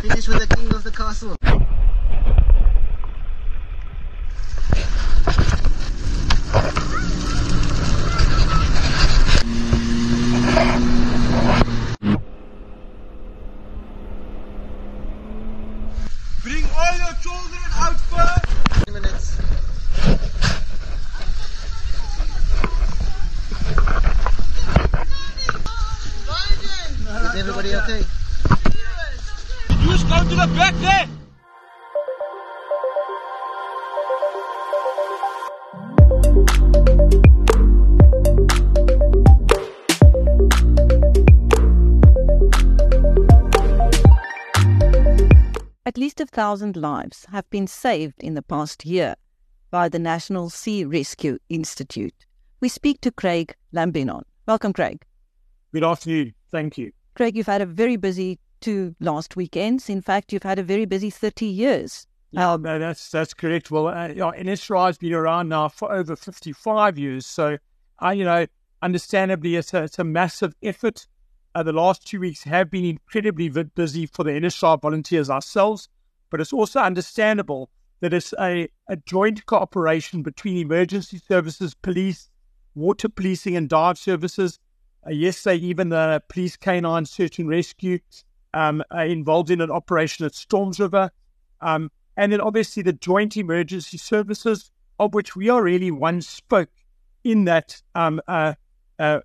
finish with the king of the castle. Bring all your children out first. minutes. At least a thousand lives have been saved in the past year by the National Sea Rescue Institute. We speak to Craig Lambinon. Welcome, Craig. Good afternoon. Thank you. Craig, you've had a very busy two last weekends. In fact, you've had a very busy 30 years. Yeah, no, that's that's correct. Well, uh, yeah, NSRI has been around now for over 55 years. So, uh, you know, understandably, it's a, it's a massive effort. Uh, the last two weeks have been incredibly busy for the NSRI volunteers ourselves, but it's also understandable that it's a, a joint cooperation between emergency services, police, water policing, and dive services. Uh, yesterday, even the police canine search and rescue um, uh, involved in an operation at Storms River. Um, and then obviously the joint emergency services, of which we are really one spoke in that um, uh, uh,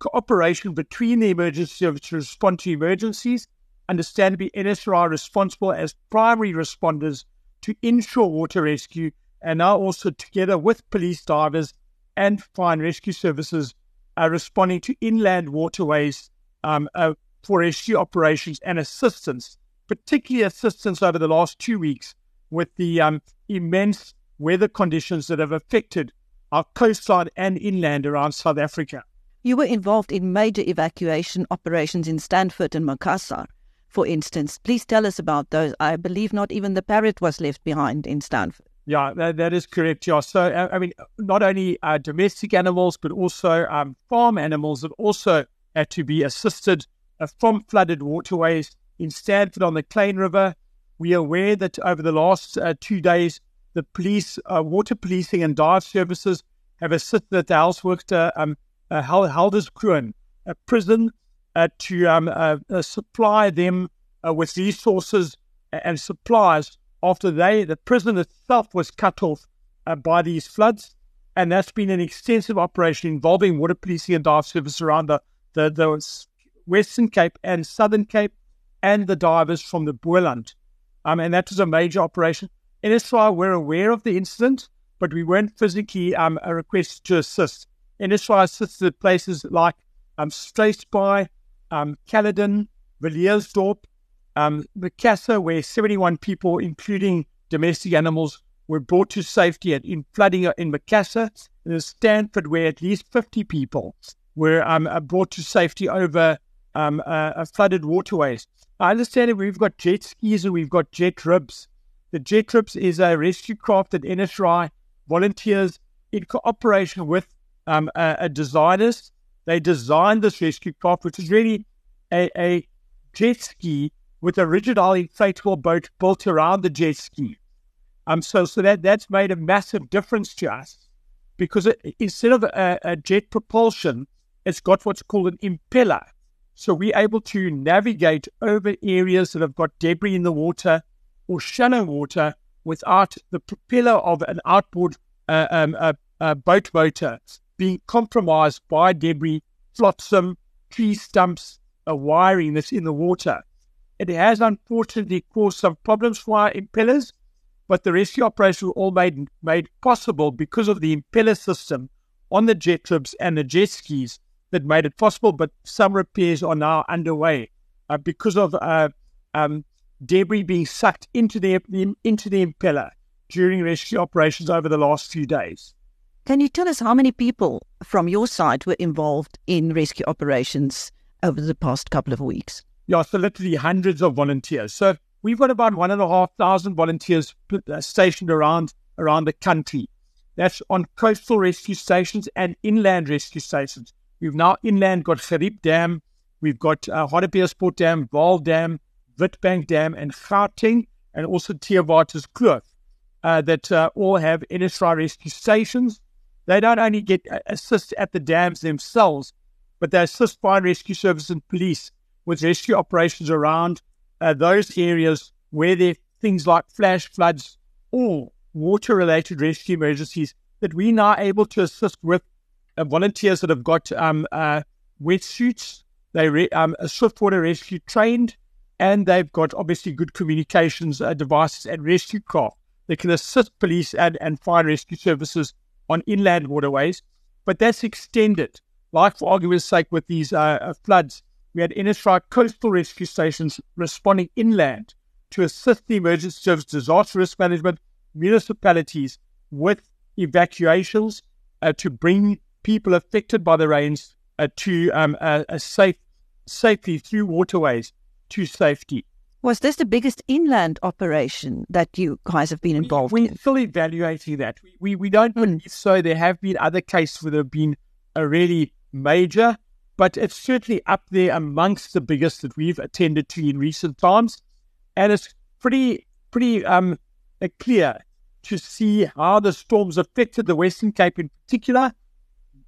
cooperation between the emergency services to respond to emergencies. Understandably, NSRI are responsible as primary responders to inshore water rescue, and now also together with police divers and fire and rescue services, are responding to inland waterways um, uh, for rescue operations and assistance, particularly assistance over the last two weeks with the um, immense weather conditions that have affected our coastline and inland around South Africa. You were involved in major evacuation operations in Stanford and Macassar, for instance. Please tell us about those. I believe not even the parrot was left behind in Stanford. Yeah, that, that is correct. Yeah. So, uh, I mean, not only uh, domestic animals, but also um, farm animals that also had to be assisted uh, from flooded waterways in Stanford on the Klein River. We are aware that over the last uh, two days, the police, uh, water policing, and dive services have assisted at the Helswerkte um, Hel- Helderstroom a prison uh, to um, uh, uh, supply them with resources and supplies after they, the prison itself, was cut off by these floods. And that's been an extensive operation involving water policing and dive service around the, the, the Western Cape and Southern Cape and the divers from the Boland. Um, and that was a major operation. NSRI were aware of the incident, but we weren't physically um, requested to assist. NSRI assisted places like um, Struisbaai, um, Caledon, Villiersdorp, um, Macassar, where 71 people, including domestic animals, were brought to safety at, in flooding in Macassar, and in Stanford, where at least 50 people were um, uh, brought to safety over um, uh, uh, flooded waterways. I understand that we've got jet skis and we've got jet ribs. The jet ribs is a rescue craft that NSRI volunteers in cooperation with um, uh, uh, designers. They designed this rescue craft, which is really a, a jet ski with a rigid inflatable boat built around the jet ski. Um, so, so that that's made a massive difference to us because it, instead of a, a jet propulsion, it's got what's called an impeller. So we're able to navigate over areas that have got debris in the water or shallow water without the propeller of an outboard uh, um, uh, uh, boat motor being compromised by debris, flotsam, tree stumps, a wiring that's in the water. It has unfortunately caused some problems for our impellers, but the rescue operation was all made made possible because of the impeller system on the jet ribs and the jet skis that made it possible. But some repairs are now underway uh, because of uh, um, debris being sucked into the into the impeller during rescue operations over the last few days. Can you tell us how many people from your side were involved in rescue operations over the past couple of weeks? Yeah, so literally hundreds of volunteers. So we've got about one and a half thousand volunteers uh, stationed around around the country. That's on coastal rescue stations and inland rescue stations. We've now inland got Gariep Dam, we've got uh, Hartbeespoort Dam, Vaal Dam, Witbank Dam, and Gauteng, and also Theewaterskloof Kloof uh, that uh, all have NSRI rescue stations. They don't only get uh, assist at the dams themselves, but they assist fire rescue service and police with rescue operations around uh, those areas where there are things like flash floods or water related rescue emergencies that we now able to assist with uh, volunteers that have got um, uh, wetsuits, they re- um, swiftwater rescue trained, and they've got obviously good communications uh, devices and rescue craft that can assist police and, and fire rescue services on inland waterways. But that's extended, like for argument's sake, with these uh, uh floods. We had NSRI coastal rescue stations responding inland to assist the emergency service disaster risk management municipalities with evacuations uh, to bring people affected by the rains uh, to um, a, a safe safely through waterways to safety. Was this the biggest inland operation that you guys have been involved we, we're in? We're still evaluating that. We, we, we don't mm. believe so. There have been other cases where there have been a really major, but it's certainly up there amongst the biggest that we've attended to in recent times. And it's pretty pretty um, clear to see how the storms affected the Western Cape in particular,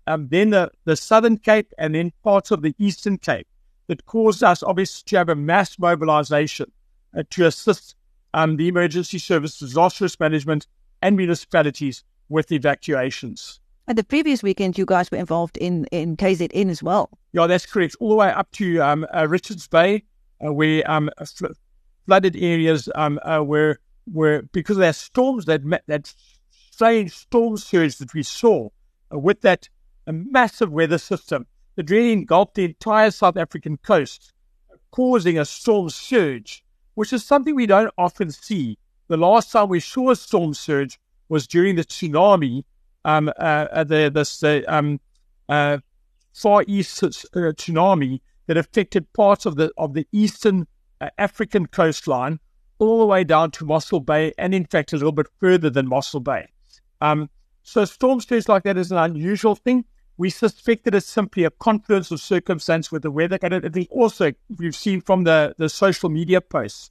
um, then the, the Southern Cape, and then parts of the Eastern Cape that caused us obviously to have a mass mobilization uh, to assist um, the emergency service, disaster risk management, and municipalities with evacuations. And the previous weekend, you guys were involved in, in KZN as well. Yeah, that's correct. All the way up to um, uh, Richards Bay, uh, where um, fl- flooded areas um, uh, were were because of that storms that that strange storm surge that we saw uh, with that massive weather system that really engulfed the entire South African coast, causing a storm surge, which is something we don't often see. The last time we saw a storm surge was during the tsunami, um, uh, uh the this uh, um, uh, far east uh, tsunami that affected parts of the of the eastern uh, African coastline, all the way down to Mossel Bay, and in fact a little bit further than Mossel Bay. Um, so storm surge like that is an unusual thing. We suspect that it's simply a confluence of circumstance with the weather. And it, it also, we've seen from the, the social media posts,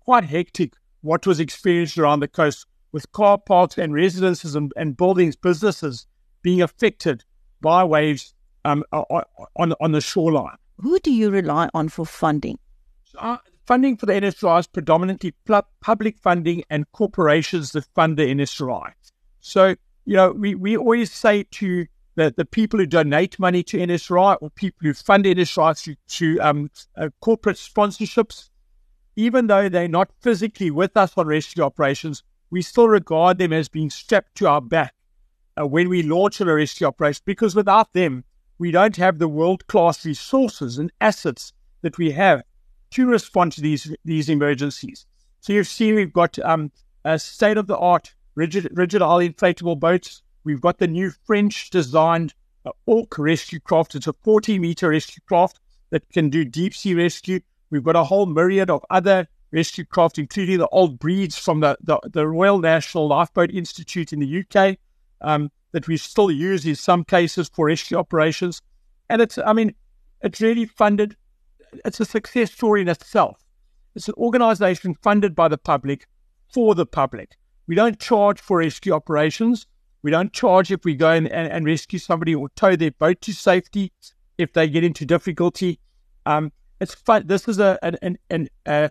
quite hectic what was experienced around the coast with car parks and residences and, and buildings, businesses being affected by waves um, on, on the shoreline. Who do you rely on for funding? Uh, funding for the NSRI is predominantly public funding and corporations that fund the NSRI. So, you know, we, we always say to the, the people who donate money to NSRI or people who fund NSRI through, through um, uh, corporate sponsorships, even though they're not physically with us on rescue operations, we still regard them as being strapped to our back uh, when we launch a rescue operation because without them, we don't have the world class resources and assets that we have to respond to these these emergencies. So you've seen we've got um, state of the art rigid rigid hull inflatable boats We've got the new French designed uh, Ork rescue craft. It's a 40 meter rescue craft that can do deep sea rescue. We've got a whole myriad of other rescue craft, including the old breeds from the, the, the Royal National Lifeboat Institute in the UK um, that we still use in some cases for rescue operations. And it's, I mean, it's really funded. It's a success story in itself. It's an organization funded by the public for the public. We don't charge for rescue operations. We don't charge if we go and, and, rescue somebody or tow their boat to safety if they get into difficulty. Um, it's fun. This is a, an, an, a,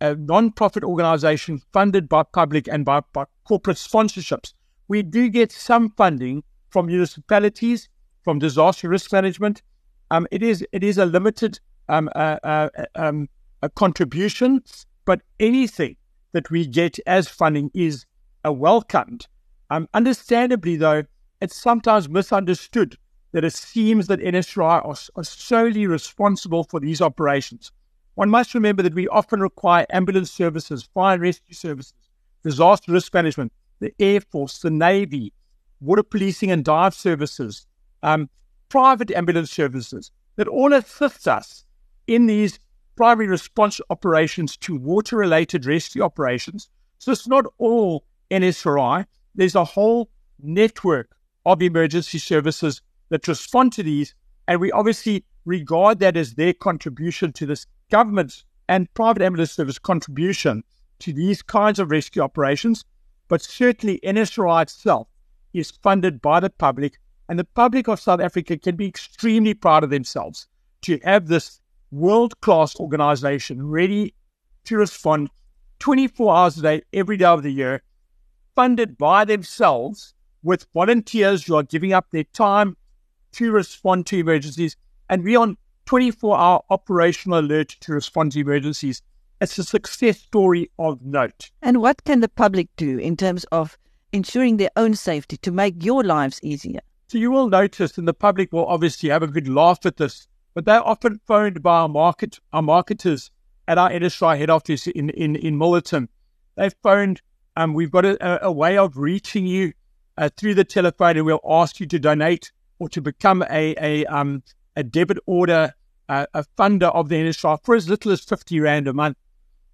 a non-profit organization funded by public and by, by corporate sponsorships. We do get some funding from municipalities, from disaster risk management. Um, it is it is a limited um, uh, uh, um, a contribution, but anything that we get as funding is welcomed um, understandably, though, it's sometimes misunderstood that it seems that NSRI are, are solely responsible for these operations. One must remember that we often require ambulance services, fire and rescue services, disaster risk management, the Air Force, the Navy, water policing and dive services, um, private ambulance services that all assist us in these primary response operations to water related rescue operations. So it's not all NSRI there's a whole network of emergency services that respond to these. And we obviously regard that as their contribution to this government and private ambulance service contribution to these kinds of rescue operations. But certainly, NSRI itself is funded by the public, and the public of South Africa can be extremely proud of themselves to have this world class organization ready to respond 24 hours a day, every day of the year, funded by themselves with volunteers who are giving up their time to respond to emergencies. And we're on 24 hour operational alert to respond to emergencies. It's a success story of note. And what can the public do in terms of ensuring their own safety to make your lives easier? So you will notice, and the public will obviously have a good laugh at this, but they're often phoned by our market, our marketers at our NSRI head office in, in, in Milnerton. They've phoned, um, we've got a, a way of reaching you uh, through the telephone, and we'll ask you to donate or to become a, a, um, a debit order, uh, a funder of the NSRI for as little as 50 Rand a month.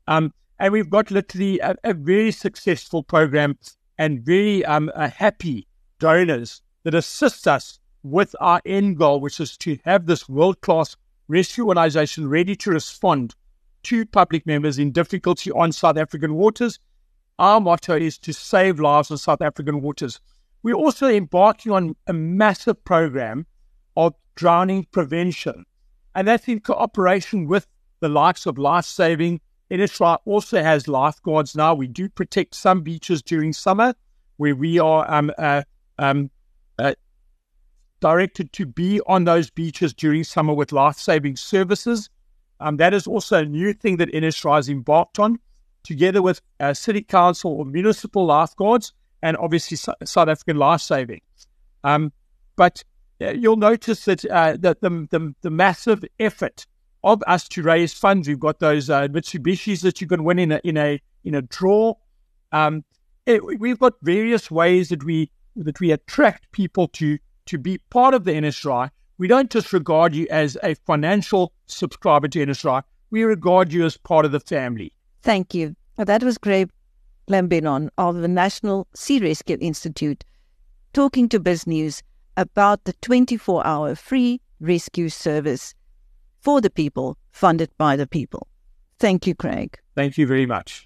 Um, and we've got literally a, a very successful program and very um, uh, happy donors that assist us with our end goal, which is to have this world class rescue organization ready to respond to public members in difficulty on South African waters. Our motto is to save lives in South African waters. We're also embarking on a massive program of drowning prevention, and that's in cooperation with the likes of Life Saving. NSRI also has lifeguards now. We do protect some beaches during summer where we are um, uh, um, uh, directed to be on those beaches during summer with life saving services. Um, that is also a new thing that NSRI has embarked on, together with uh, City Council or municipal lifeguards and obviously South African Life Saving. Um, but uh, you'll notice that, uh, that the, the, the, massive effort of us to raise funds, we've got those uh, Mitsubishis that you can win in a, in a, in a draw. Um, it, we've got various ways that we, that we attract people to, to be part of the NSRI we don't just regard you as a financial subscriber to NSRI, we regard you as part of the family. Thank you. That was Craig Lambinon of the National Sea Rescue Institute talking to BizNews about the 24 hour free rescue service for the people, funded by the people. Thank you, Craig. Thank you very much.